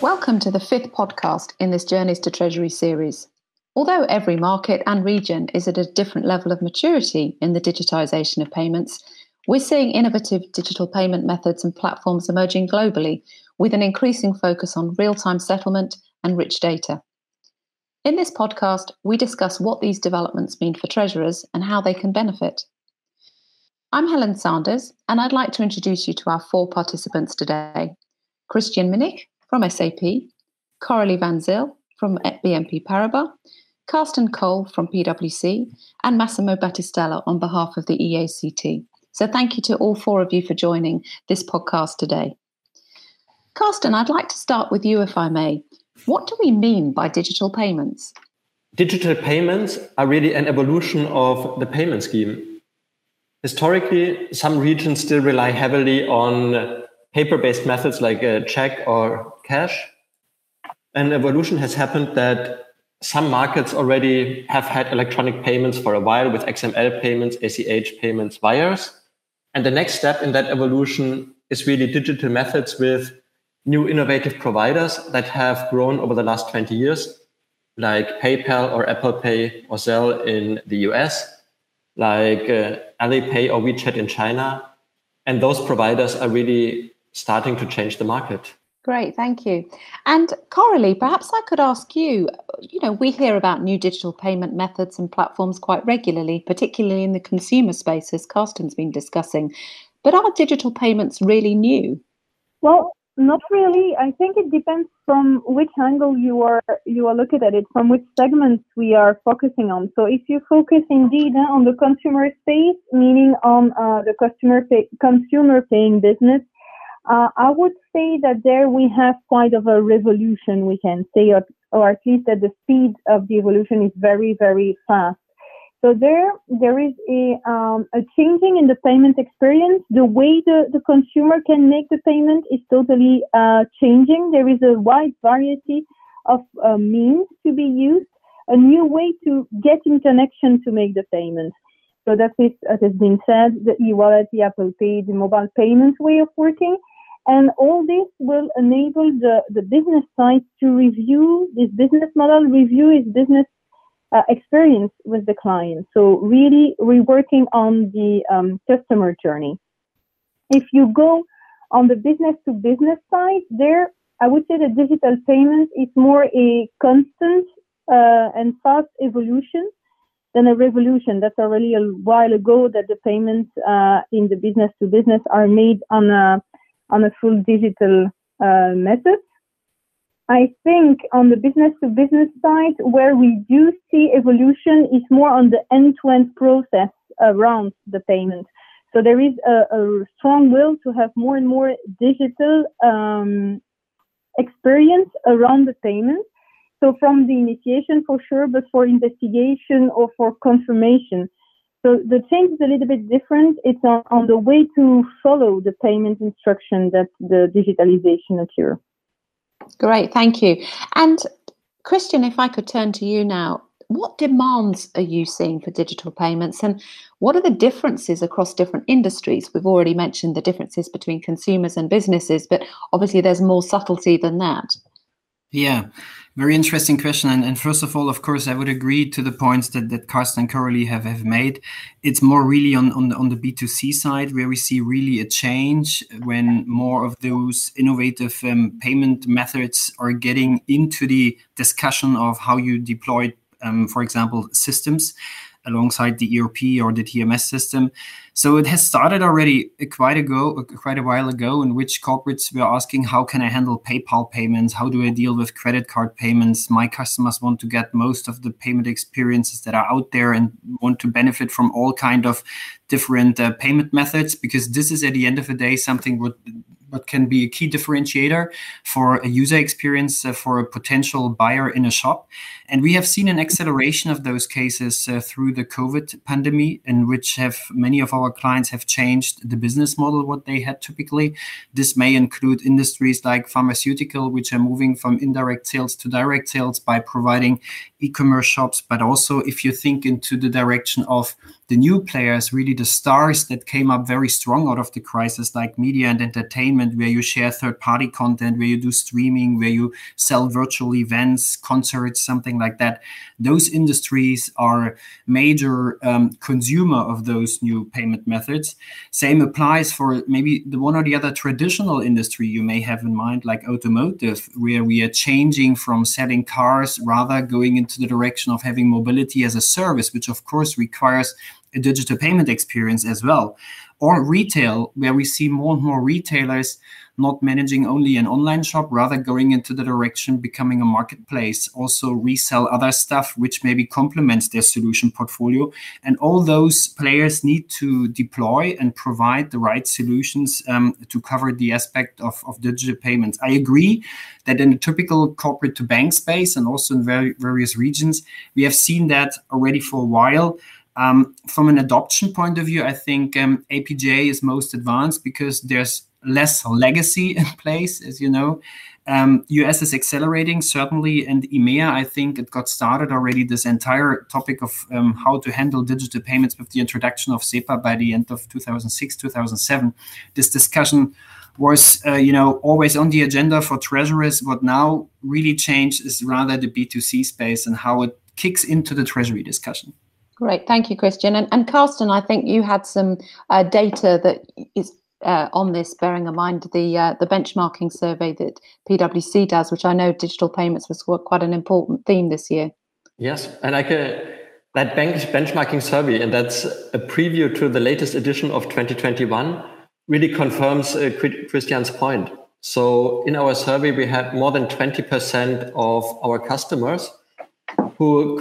Welcome to the fifth podcast in this Journeys to Treasury series. Although every market and region is at a different level of maturity in the digitisation of payments, we're seeing innovative digital payment methods and platforms emerging globally with an increasing focus on real time settlement and rich data. In this podcast, we discuss what these developments mean for treasurers and how they can benefit. I'm Helen Sanders, and I'd like to introduce you to our four participants today Christian Mnich, from SAP, Coralie Van Zyl from BNP Paribas, Karsten Kohl from PwC, and Massimo Battistella on behalf of the EACT. So thank you to all four of you for joining this podcast today. Karsten, I'd like to start with you, if I may. What do we mean by digital payments? Digital payments are really an evolution of the payment scheme. Historically, some regions still rely heavily on uh, paper-based methods like a check or cash. An evolution has happened that some markets already have had electronic payments for a while with XML payments, ACH payments, wires. And the next step in that evolution is really digital methods with new innovative providers that have grown over the last 20 years, like PayPal or Apple Pay or Zelle in the US, like uh, Alipay or WeChat in China. And those providers are really starting to change the market. Great, thank you. And Coralie, perhaps I could ask you, you know, we hear about new digital payment methods and platforms quite regularly, particularly in the consumer space, as Karsten's been discussing. But are digital payments really new? Well, not really. I think it depends from which angle you are you are looking at it, from which segments we are focusing on. So if you focus indeed uh, on the consumer space, meaning on uh, the customer pay, consumer paying business, uh, I would say that there we have quite of a revolution, we can say, or, or at least that the speed of the evolution is very, very fast. So there, there is a, um, a changing in the payment experience. The way the, the consumer can make the payment is totally uh, changing. There is a wide variety of uh, means to be used, a new way to get in connection to make the payment. So that is, as has been said, the e-wallet, the Apple Pay, the mobile payment way of working. And all this will enable the, the business side to review this business model, review its business uh, experience with the client. So really reworking on the um, customer journey. If you go on the business to business side, there I would say that digital payment is more a constant uh, and fast evolution than a revolution. That's already a while ago that the payments uh, in the business to business are made on a on a full digital uh, method. I think on the business to business side, where we do see evolution is more on the end to end process around the payment. So there is a, a, strong will to have more and more digital um, experience around the payment. So from the initiation for sure, but for investigation or for confirmation. So the change is a little bit different. It's on, on the way to follow the payment instruction that the digitalization occur. Great, thank you. And Christian, if I could turn to you now, what demands are you seeing for digital payments and what are the differences across different industries? We've already mentioned the differences between consumers and businesses, but obviously there's more subtlety than that. Yeah, very interesting question. And, and first of all, of course, I would agree to the points that, that Karsten and Coralie have, have made. It's more really on, on, the, on the B2C side where we see really a change when more of those innovative um, payment methods are getting into the discussion of how you deploy, um, for example, systems alongside the ERP or the TMS system. So it has started already quite ago, quite a while ago, in which corporates were asking, how can I handle PayPal payments? How do I deal with credit card payments? My customers want to get most of the payment experiences that are out there and want to benefit from all kind of different uh, payment methods because this is at the end of the day something what what can be a key differentiator for a user experience uh, for a potential buyer in a shop. And we have seen an acceleration of those cases uh, through the COVID pandemic, in which have many of our clients have changed the business model what they had typically. This may include industries like pharmaceutical, which are moving from indirect sales to direct sales by providing e-commerce shops. But also, if you think into the direction of the new players, really the stars that came up very strong out of the crisis, like media and entertainment, where you share third party content, where you do streaming, where you sell virtual events, concerts, something like that. Those industries are major um, consumer of those new payment methods. Same applies for maybe the one or the other traditional industry you may have in mind, like automotive, where we are changing from selling cars rather going into the direction of having mobility as a service, which of course requires digital payment experience as well. Or retail, where we see more and more retailers not managing only an online shop, rather going into the direction becoming a marketplace, also resell other stuff which maybe complements their solution portfolio. And all those players need to deploy and provide the right solutions um, to cover the aspect of, of digital payments. I agree that in the typical corporate to bank space and also in very, various regions, we have seen that already for a while. Um, from an adoption point of view, I think um, APJ is most advanced because there's less legacy in place, as you know. Um, US is accelerating, certainly, and EMEA, I think it got started already. This entire topic of um, how to handle digital payments with the introduction of SEPA by the end of 2006, 2007. This discussion was, uh, you know, always on the agenda for treasurers. What now really changed is rather the B2C space and how it kicks into the treasury discussion. Great, thank you, Christian. And, and Karsten, I think you had some uh, data that is uh, on this, bearing in mind the uh, the benchmarking survey that PwC does, which I know digital payments was quite an important theme this year. Yes, and like a, that bank benchmarking survey, and that's a preview to the latest edition of 2021, really confirms uh, Christian's point. So in our survey, we had more than 20% of our customers who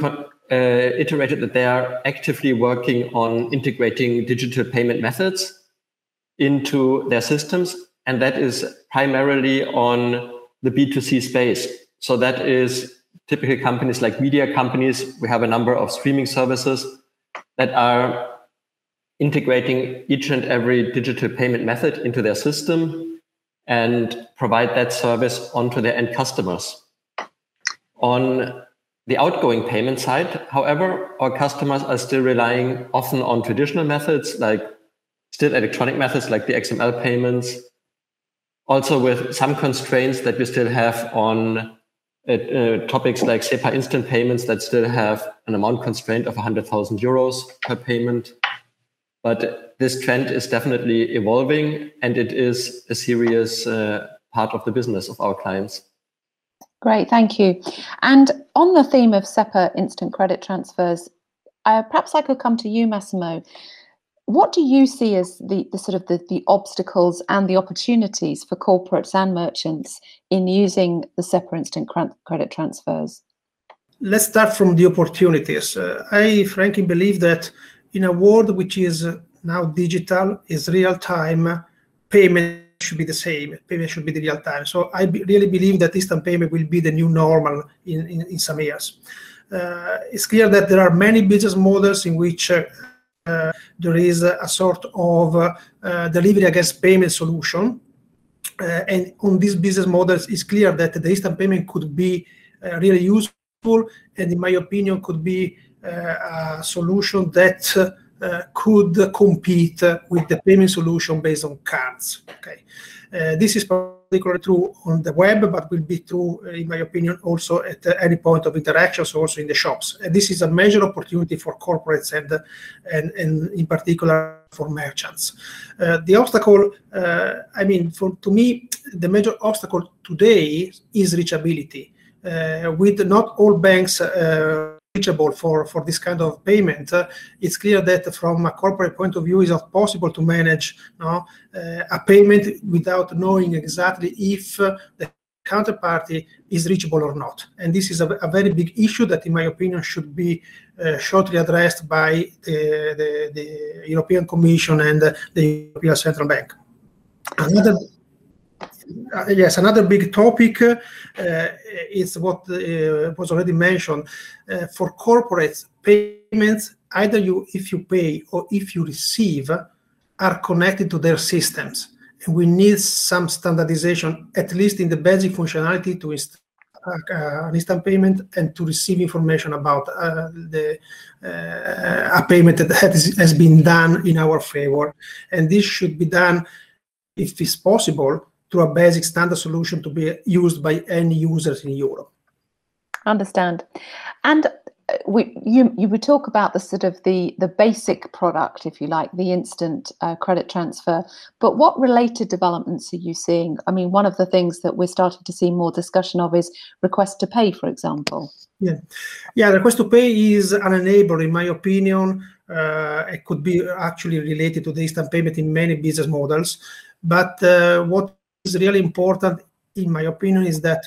uh, iterated that they are actively working on integrating digital payment methods into their systems. And that is primarily on the B2C space. So that is typical companies like media companies. We have a number of streaming services that are integrating each and every digital payment method into their system and provide that service onto their end customers. On the outgoing payment side, however, our customers are still relying often on traditional methods like still electronic methods like the XML payments, also with some constraints that we still have on uh, uh, topics like SEPA instant payments that still have an amount constraint of 100,000 euros per payment. But this trend is definitely evolving and it is a serious uh, part of the business of our clients. Great, thank you. And on the theme of SEPA instant credit transfers, uh, perhaps I could come to you, Massimo what do you see as the, the sort of the, the obstacles and the opportunities for corporates and merchants in using the SEPA instant credit transfers? Let's start from the opportunities. Uh, I frankly believe that in a world which is now digital, is real time, payment should be the same. Payment should be the real time. So I really believe that instant payment will be the new normal in, in, in some years. Uh, it's clear that there are many business models in which uh, uh, there is a sort of uh, delivery against payment solution. Uh, and on these business models, it's clear that the instant payment could be really useful, and in my opinion, could be a solution that uh, could compete with the payment solution based on cards. Okay, uh, this is particularly true on the web, but will be true, in my opinion, also at any point of interactions, also in the shops. And this is a major opportunity for corporates and, and, in particular for merchants. Uh, the obstacle, uh, I mean, for to me, the major obstacle today is reachability. Uh, with not all banks uh, reachable for, for this kind of payment, uh, it's clear that from a corporate point of view, it's not possible to manage uh, a payment without knowing exactly if uh, the counterparty is reachable or not. And this is a, a, very big issue that, in my opinion, should be uh, shortly addressed by the, the, the European Commission and the European Central Bank. Another yes, another big topic uh, is what uh, was already mentioned. Uh, for corporates, payments either you if you pay or if you receive are connected to their systems. And we need some standardization, at least in the basic functionality, to uh, an instant payment and to receive information about uh, the uh, a payment that has, has been done in our favor. And this should be done, if it's possible, through a basic standard solution to be used by any users in Europe. Understand. And we, you you would talk about the sort of the the basic product, if you like, the instant uh, credit transfer. But what related developments are you seeing? I mean, one of the things that we're starting to see more discussion of is request to pay, for example. Yeah, yeah. Request to pay is an enabler, in my opinion. Uh, it could be actually related to the instant payment in many business models. But uh, what is really important, in my opinion, is that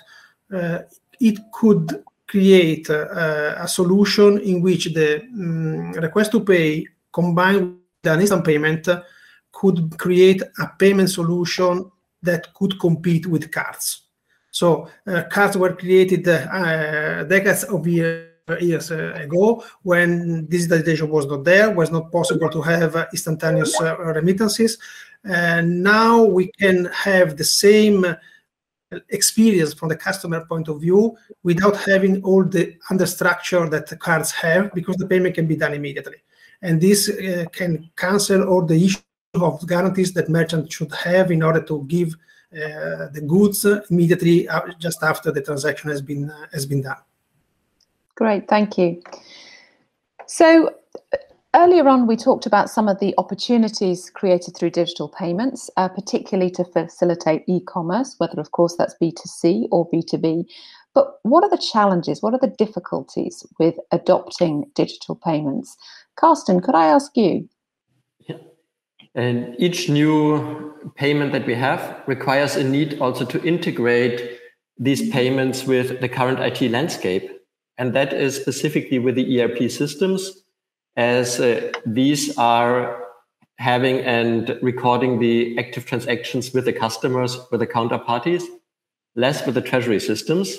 uh, it could create a, a solution in which the um, request to pay combined with an instant payment could create a payment solution that could compete with cards. So uh, cards were created uh, decades of years years uh, ago when digitalization was not there, was not possible to have uh, instantaneous uh, remittances. And now we can have the same experience from the customer point of view without having all the understructure that the cards have because the payment can be done immediately. And this uh, can cancel all the issue of guarantees that merchants should have in order to give uh, the goods immediately uh, just after the transaction has been uh, has been done. Great, thank you. So Earlier on, we talked about some of the opportunities created through digital payments, uh, particularly to facilitate e commerce, whether, of course, that's B2C or B2B. But what are the challenges? What are the difficulties with adopting digital payments? Karsten, could I ask you? Yeah. And each new payment that we have requires a need also to integrate these payments with the current IT landscape. And that is specifically with the ERP systems as uh, these are having and recording the active transactions with the customers, with the counterparties, less with the treasury systems.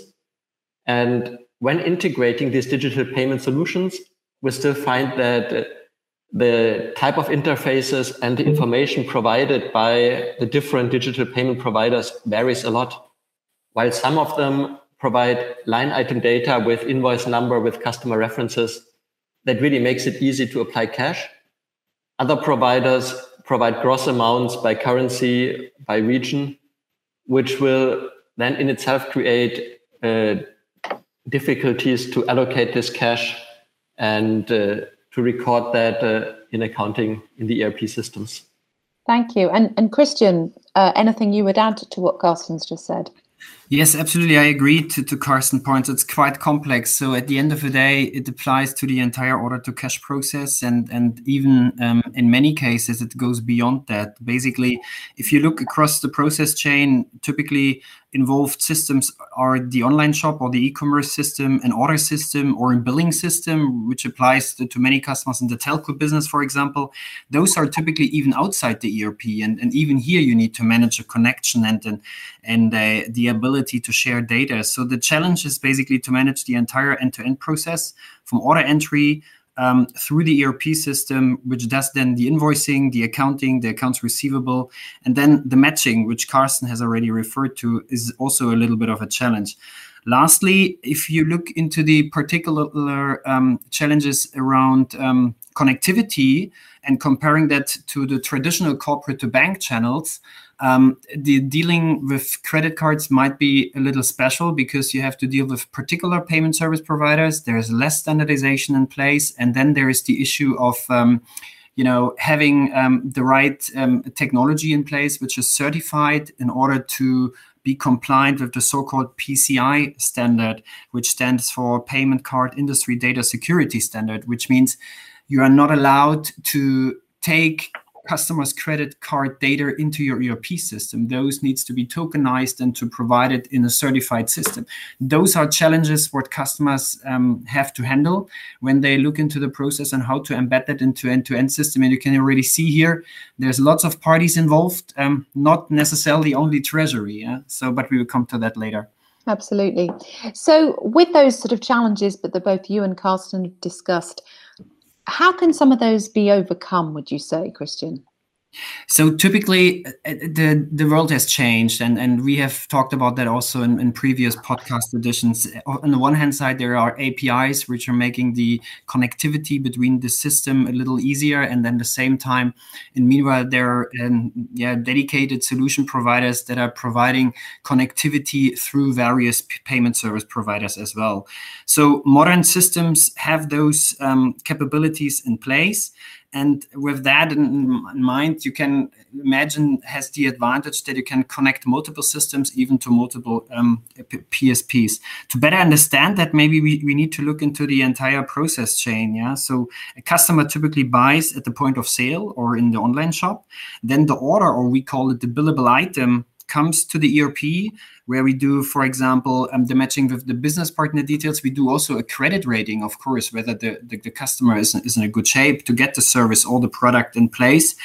And when integrating these digital payment solutions, we still find that uh, the type of interfaces and the information provided by the different digital payment providers varies a lot. While some of them provide line item data with invoice number, with customer references, that really makes it easy to apply cash. Other providers provide gross amounts by currency, by region, which will then in itself create uh, difficulties to allocate this cash and uh, to record that uh, in accounting in the ERP systems. Thank you. And, and Christian, uh, anything you would add to what Karsten's just said? Yes, absolutely. I agree to, to Karsten points. It's quite complex. So at the end of the day, it applies to the entire order to cash process. And, and even um, in many cases, it goes beyond that. Basically, if you look across the process chain, typically involved systems are the online shop or the e-commerce system, an order system or a billing system, which applies to, to, many customers in the telco business, for example. Those are typically even outside the ERP, and, and even here you need to manage a connection and and, and uh, the ability to share data. So the challenge is basically to manage the entire end-to-end process from order entry um, through the ERP system, which does then the invoicing, the accounting, the accounts receivable, and then the matching, which Karsten has already referred to, is also a little bit of a challenge. Lastly, if you look into the particular um, challenges around um, connectivity and comparing that to the traditional corporate to bank channels, um, the dealing with credit cards might be a little special because you have to deal with particular payment service providers. There's less standardization in place, and then there is the issue of um, you know having um, the right um, technology in place, which is certified in order to be compliant with the so-called PCI standard, which stands for Payment Card Industry Data Security Standard, which means you are not allowed to take customers' credit card data into your ERP system. Those needs to be tokenized and to provide it in a certified system. Those are challenges what customers um, have to handle when they look into the process and how to embed that into end-to-end system. And you can already see here, there's lots of parties involved, um, not necessarily only Treasury. Yeah? So, but we will come to that later. Absolutely. So, with those sort of challenges, but that both you and Karsten discussed, how can some of those be overcome, would you say, Christian? So typically, uh, uh, the the world has changed, and and we have talked about that also in, in previous podcast editions. On the one hand side, there are APIs which are making the connectivity between the system a little easier, and then the same time, and meanwhile, there are um, yeah dedicated solution providers that are providing connectivity through various payment service providers as well. So modern systems have those um, capabilities in place and with that in mind, you can imagine has the advantage that you can connect multiple systems, even to multiple um, PSPs. To better understand that, maybe we, we need to look into the entire process chain. Yeah. So a customer typically buys at the point of sale or in the online shop. Then the order, or we call it the billable item, comes to the ERP where we do, for example, um, the matching with the business partner details. We do also a credit rating, of course, whether the, the, the customer is, is in a good shape to get the service or the product in place.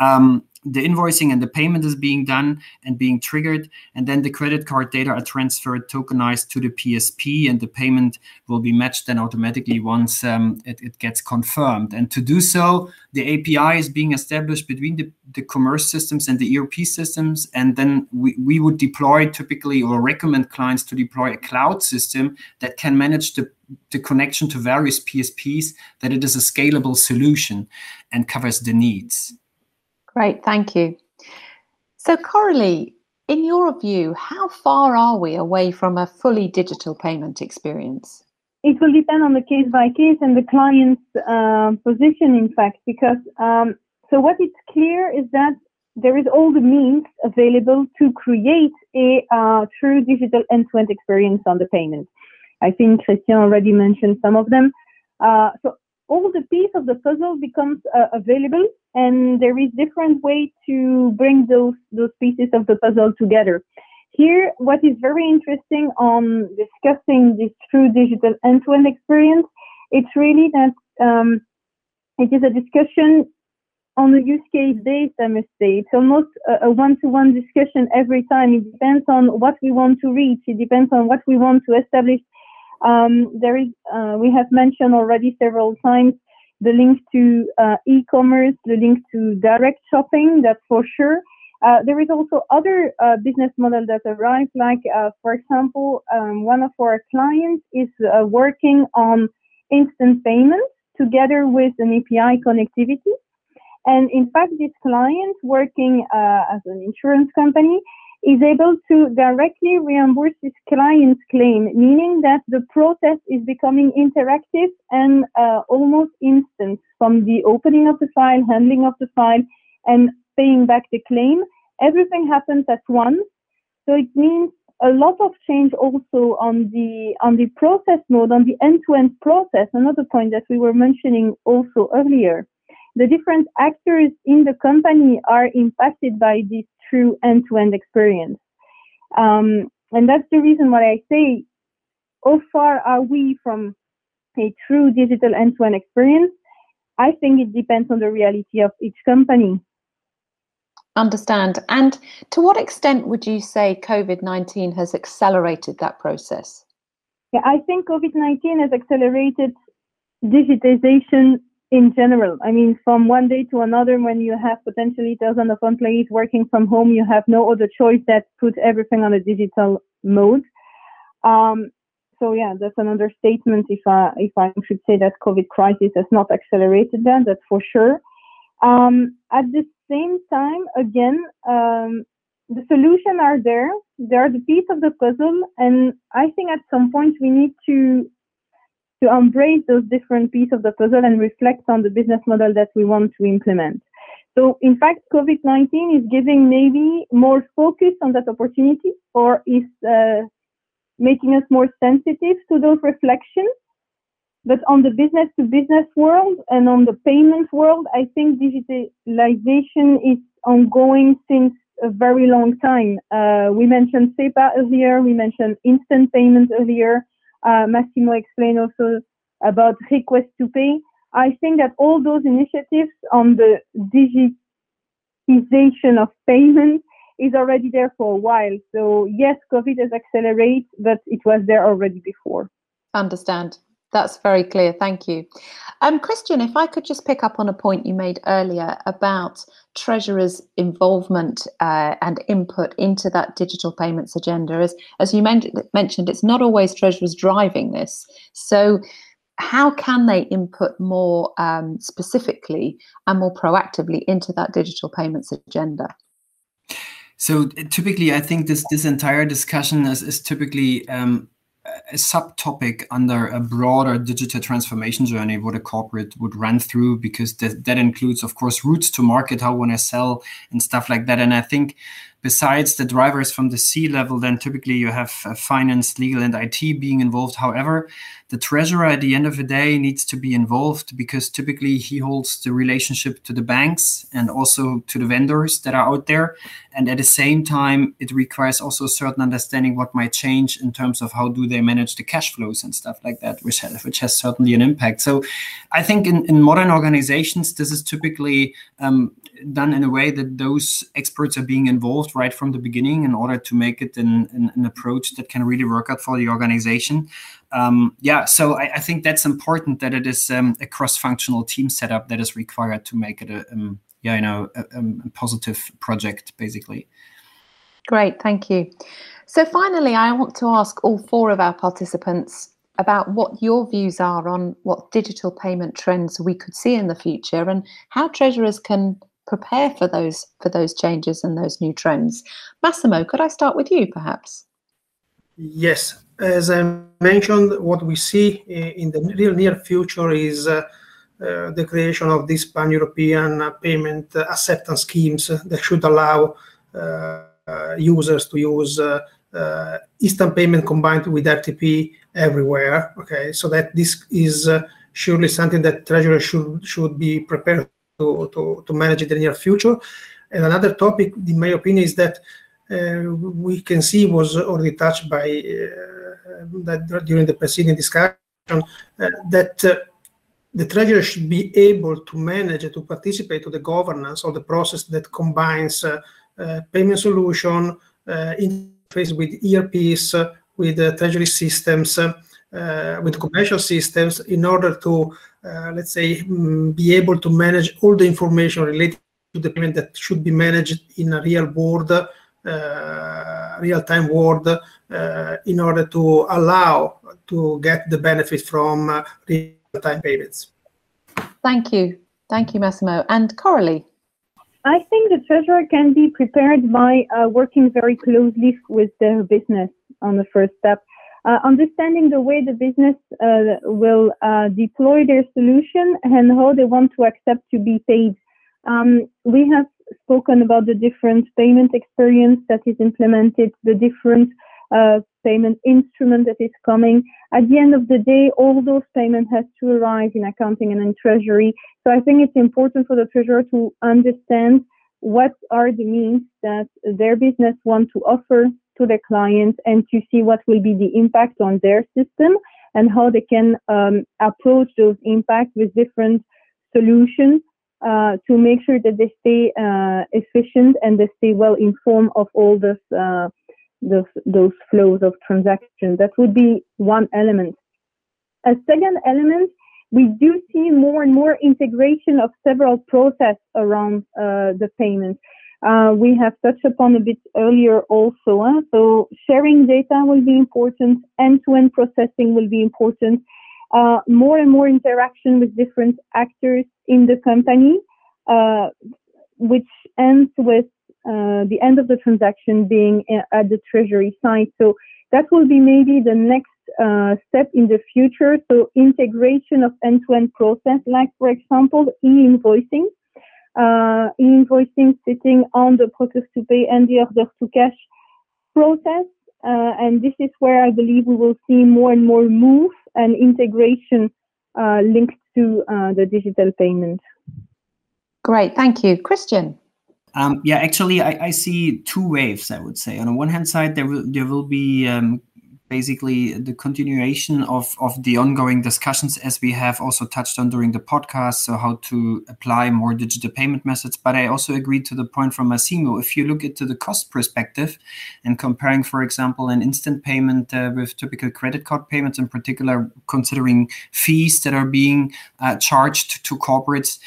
Um, the invoicing and the payment is being done and being triggered and then the credit card data are transferred tokenized to the psp and the payment will be matched then automatically once um, it, it, gets confirmed and to do so the api is being established between the, the commerce systems and the erp systems and then we, we would deploy typically or recommend clients to deploy a cloud system that can manage the the connection to various PSPs, that it is a scalable solution and covers the needs. Great, thank you. So, Coralie, in your view, how far are we away from a fully digital payment experience? It will depend on the case by case and the client's uh, position, in fact, because um, so what is clear is that there is all the means available to create a uh, true digital end-to-end experience on the payment. I think Christian already mentioned some of them. Uh, so all the piece of the puzzle becomes uh, available and there is different way to bring those those pieces of the puzzle together. Here what is very interesting on discussing this true digital end-to-end experience it's really that um, it is a discussion on a use case based i must say. It's almost a, one-to-one discussion every time. It depends on what we want to reach. It depends on what we want to establish um, there is, uh, we have mentioned already several times the link to uh, e-commerce, the link to direct shopping, that's for sure. Uh, there is also other uh, business model that arrive, like uh, for example, um, one of our clients is uh, working on instant payments together with an API connectivity. And in fact, this client working as an insurance company is able to directly reimburse his client's claim, meaning that the process is becoming interactive and uh, almost instant from the opening of the file, handling of the file, and paying back the claim. Everything happens at once. So it means a lot of change also on the on the process mode, on the end-to-end process. Another point that we were mentioning also earlier. The different actors in the company are impacted by this true end-to-end experience. Um, and that's the reason why I say, how far are we from a true digital end-to-end experience? I think it depends on the reality of each company. Understand. And to what extent would you say COVID 19 has accelerated that process? Yeah, I think COVID 19 has accelerated digitization in general. I mean, from one day to another, when you have potentially thousands of employees working from home, you have no other choice that put everything on a digital mode. Um, so yeah, that's an understatement if I if I should say that COVID crisis has not accelerated that. That's for sure. Um, at the same time, again, um, the solutions are there. They are the piece of the puzzle, and I think at some point we need to to embrace those different pieces of the puzzle and reflect on the business model that we want to implement. So, in fact, COVID 19 is giving maybe more focus on that opportunity or is uh, making us more sensitive to those reflections. But on the business to business world and on the payment world, I think digitalization is ongoing since a very long time. Uh, we mentioned SEPA earlier, we mentioned instant payment earlier. Uh, Massimo explained also about request to pay. I think that all those initiatives on the digitization of payment is already there for a while. So yes, COVID has accelerated, but it was there already before. Understand. That's very clear. Thank you. Um, Christian, if I could just pick up on a point you made earlier about Treasurer's involvement uh, and input into that digital payments agenda. As, as you men- mentioned, it's not always Treasurer's driving this. So, how can they input more um, specifically and more proactively into that digital payments agenda? So typically, I think this this entire discussion is, is typically um, a subtopic under a broader digital transformation journey what a corporate would run through because that, that includes of course routes to market how want to sell and stuff like that. And i think besides the drivers from the C level, then typically you have uh, finance, legal, and IT being involved. However, the treasurer at the end of the day needs to be involved because typically he holds the relationship to the banks and also to the vendors that are out there. And at the same time, it requires also a certain understanding what might change in terms of how do they manage the cash flows and stuff like that, which has, which has certainly an impact. So I think in, in modern organizations, this is typically um, done in a way that those experts are being involved right from the beginning in order to make it an, an, an approach that can really work out for the organization. Um, yeah, so I, I, think that's important that it is um, a cross-functional team setup that is required to make it a um, yeah, you know, a, a positive project basically. Great, thank you. So finally, I want to ask all four of our participants about what your views are on what digital payment trends we could see in the future and how treasurers can prepare for those for those changes and those new trends. Massimo, could I start with you, perhaps? Yes, as I mentioned, what we see in the real near future is uh, uh, the creation of these pan-European payment acceptance schemes that should allow uh, users to use uh, uh, instant payment combined with RTP everywhere. Okay, so that this is uh, surely something that Treasury should should be prepared to, to, to manage in the near future. And another topic, in my opinion, is that uh, we can see was already touched by uh, that during the preceding discussion uh, that uh, the treasury should be able to manage to participate to the governance of the process that combines uh, uh, payment solution interface with ERPs, with treasury systems, with commercial systems in order to let's say, um, be able to manage all the information related to the payment that should be managed in a real world, uh, real-time world, uh, in order to allow to get the benefit from uh, real-time payments. Thank you. Thank you, Massimo. And Coralie? I think the treasurer can be prepared by uh, working very closely with their business on the first step uh, understanding the way the business uh, will uh, deploy their solution and how they want to accept to be paid. Um, we have spoken about the different payment experience that is implemented, the different uh, payment instrument that is coming. At the end of the day, all those payments has to arrive in accounting and in treasury. So I think it's important for the treasurer to understand what are the means that their business want to offer to the clients and to see what will be the impact on their system and how they can um, approach those impacts with different solutions uh, to make sure that they stay uh, efficient and they stay well informed of all this, uh, those, those flows of transactions. That would be one element. A second element, we do see more and more integration of several processes around uh, the payments uh, we have touched upon a bit earlier also. So sharing data will be important, end-to-end processing will be important, uh, more and more interaction with different actors in the company, uh, which ends with uh, the end of the transaction being at the treasury side. So that will be maybe the next uh, step in the future. So integration of end-to-end process, like for example, e-invoicing uh, invoicing sitting on the process to pay and the order to cash process. Uh, and this is where I believe we will see more and more move and integration uh, linked to uh, the digital payment. Great, thank you. Christian? Um, yeah, actually, I, I, see two waves. I would say on the one hand side, there will there will be um, basically the continuation of, of the ongoing discussions as we have also touched on during the podcast so how to apply more digital payment methods. But i also agree to the point from massimo if you look into the cost perspective and comparing for example an instant payment uh, with typical credit card payments in particular considering fees that are being uh, charged to corporates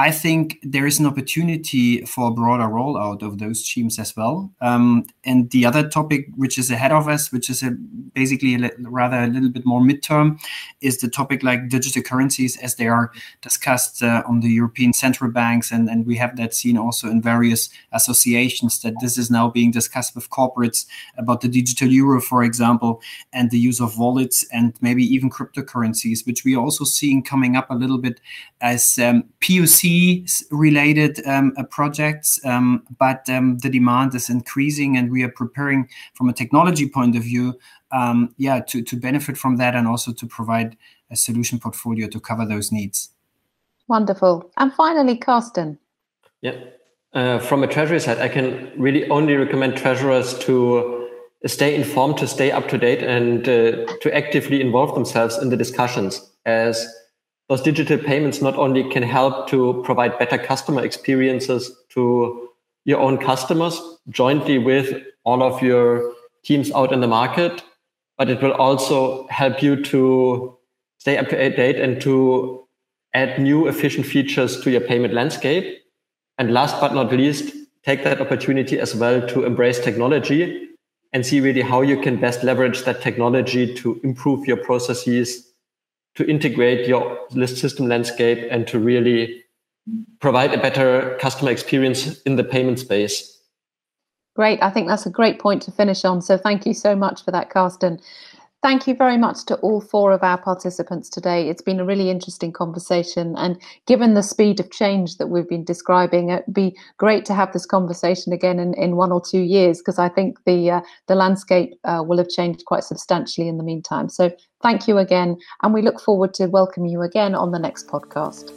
I think there is an opportunity for a broader rollout of those schemes as well. Um, and the other topic, which is ahead of us, which is a, basically a rather a little bit more midterm, is the topic like digital currencies as they are discussed uh, on the European central banks. And, and we have that seen also in various associations that this is now being discussed with corporates about the digital euro, for example, and the use of wallets and maybe even cryptocurrencies, which we are also seeing coming up a little bit as um, POC related um, uh, projects, um, but um, the demand is increasing, and we are preparing from a technology point of view, um, yeah, to to benefit from that, and also to provide a solution portfolio to cover those needs. Wonderful. And finally, Karsten. Yeah, uh, from a treasury side, I can really only recommend treasurers to stay informed, to stay up to date, and uh, to actively involve themselves in the discussions as those digital payments not only can help to provide better customer experiences to your own customers jointly with all of your teams out in the market, but it will also help you to stay up to date and to add new efficient features to your payment landscape. And last but not least, take that opportunity as well to embrace technology and see really how you can best leverage that technology to improve your processes to integrate your list system landscape and to really provide a better customer experience in the payment space. Great. I think that's a great point to finish on. So thank you so much for that, Karsten. Thank you very much to all four of our participants today. It's been a really interesting conversation. And given the speed of change that we've been describing, it'd be great to have this conversation again in, in one or two years, because I think the, uh, the landscape uh, will have changed quite substantially in the meantime. So thank you again. And we look forward to welcoming you again on the next podcast.